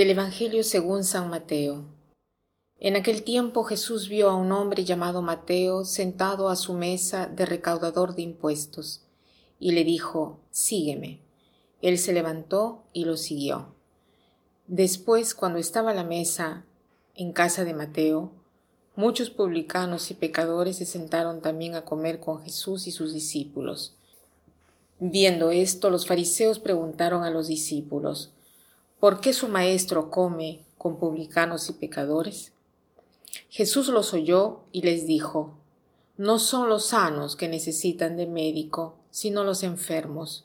Del Evangelio según San Mateo. En aquel tiempo Jesús vio a un hombre llamado Mateo sentado a su mesa de recaudador de impuestos, y le dijo, Sígueme. Él se levantó y lo siguió. Después, cuando estaba a la mesa en casa de Mateo, muchos publicanos y pecadores se sentaron también a comer con Jesús y sus discípulos. Viendo esto, los fariseos preguntaron a los discípulos, ¿Por qué su maestro come con publicanos y pecadores? Jesús los oyó y les dijo, No son los sanos que necesitan de médico, sino los enfermos.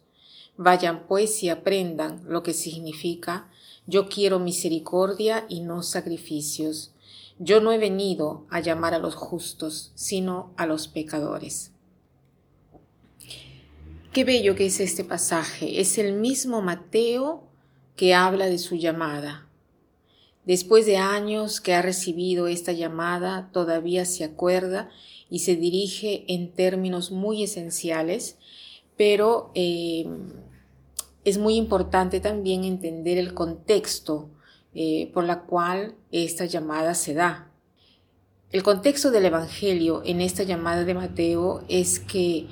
Vayan pues y aprendan lo que significa yo quiero misericordia y no sacrificios. Yo no he venido a llamar a los justos, sino a los pecadores. Qué bello que es este pasaje. Es el mismo Mateo que habla de su llamada. Después de años que ha recibido esta llamada, todavía se acuerda y se dirige en términos muy esenciales, pero eh, es muy importante también entender el contexto eh, por la cual esta llamada se da. El contexto del Evangelio en esta llamada de Mateo es que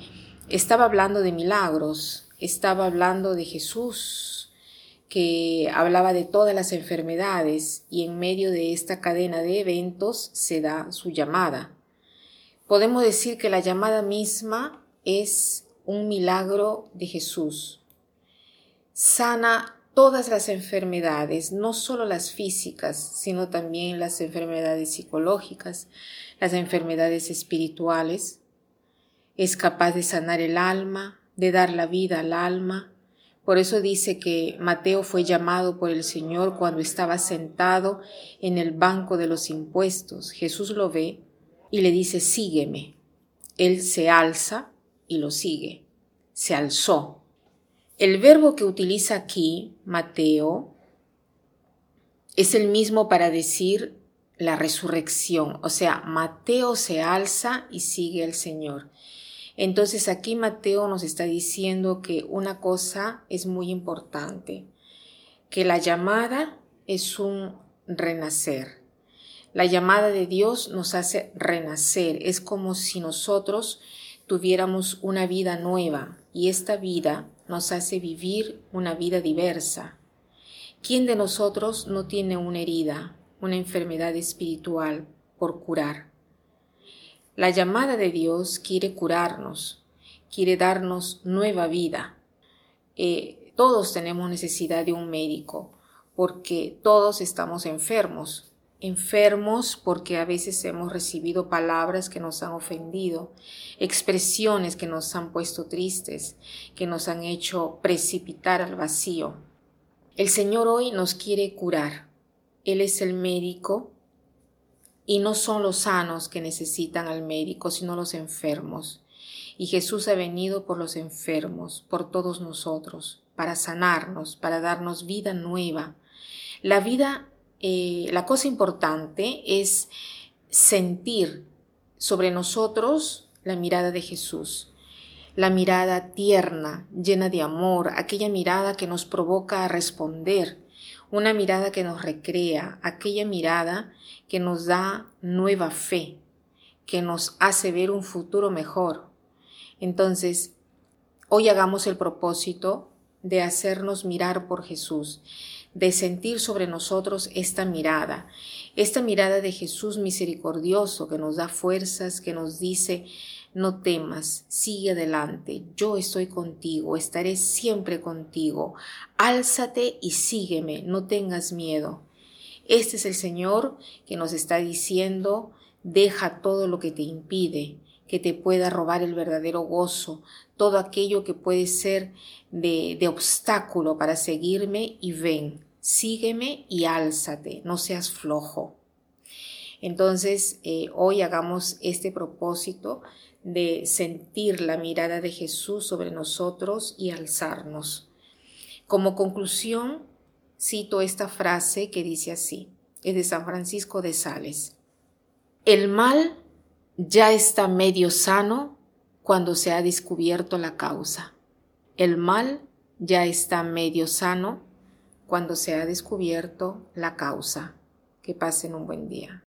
estaba hablando de milagros, estaba hablando de Jesús, que hablaba de todas las enfermedades y en medio de esta cadena de eventos se da su llamada. Podemos decir que la llamada misma es un milagro de Jesús. Sana todas las enfermedades, no solo las físicas, sino también las enfermedades psicológicas, las enfermedades espirituales. Es capaz de sanar el alma, de dar la vida al alma, por eso dice que Mateo fue llamado por el Señor cuando estaba sentado en el banco de los impuestos. Jesús lo ve y le dice, sígueme. Él se alza y lo sigue. Se alzó. El verbo que utiliza aquí Mateo es el mismo para decir la resurrección. O sea, Mateo se alza y sigue al Señor. Entonces aquí Mateo nos está diciendo que una cosa es muy importante, que la llamada es un renacer. La llamada de Dios nos hace renacer. Es como si nosotros tuviéramos una vida nueva y esta vida nos hace vivir una vida diversa. ¿Quién de nosotros no tiene una herida, una enfermedad espiritual por curar? La llamada de Dios quiere curarnos, quiere darnos nueva vida. Eh, todos tenemos necesidad de un médico porque todos estamos enfermos, enfermos porque a veces hemos recibido palabras que nos han ofendido, expresiones que nos han puesto tristes, que nos han hecho precipitar al vacío. El Señor hoy nos quiere curar. Él es el médico y no son los sanos que necesitan al médico, sino los enfermos. Y Jesús ha venido por los enfermos, por todos nosotros, para sanarnos, para darnos vida nueva. La vida, eh, la cosa importante es sentir sobre nosotros la mirada de Jesús, la mirada tierna, llena de amor, aquella mirada que nos provoca a responder, una mirada que nos recrea, aquella mirada que nos da nueva fe, que nos hace ver un futuro mejor. Entonces, hoy hagamos el propósito de hacernos mirar por Jesús, de sentir sobre nosotros esta mirada, esta mirada de Jesús misericordioso que nos da fuerzas, que nos dice, no temas, sigue adelante, yo estoy contigo, estaré siempre contigo, álzate y sígueme, no tengas miedo. Este es el Señor que nos está diciendo, deja todo lo que te impide, que te pueda robar el verdadero gozo, todo aquello que puede ser de, obstáculo para seguirme y ven, sígueme y álzate, no seas flojo. Entonces, eh, hoy hagamos este propósito de sentir la mirada de Jesús sobre nosotros y alzarnos. Como conclusión, cito esta frase que dice así, es de San Francisco de Sales. El mal ya está medio sano cuando se ha descubierto la causa. El mal ya está medio sano cuando se ha descubierto la causa. Que pasen un buen día.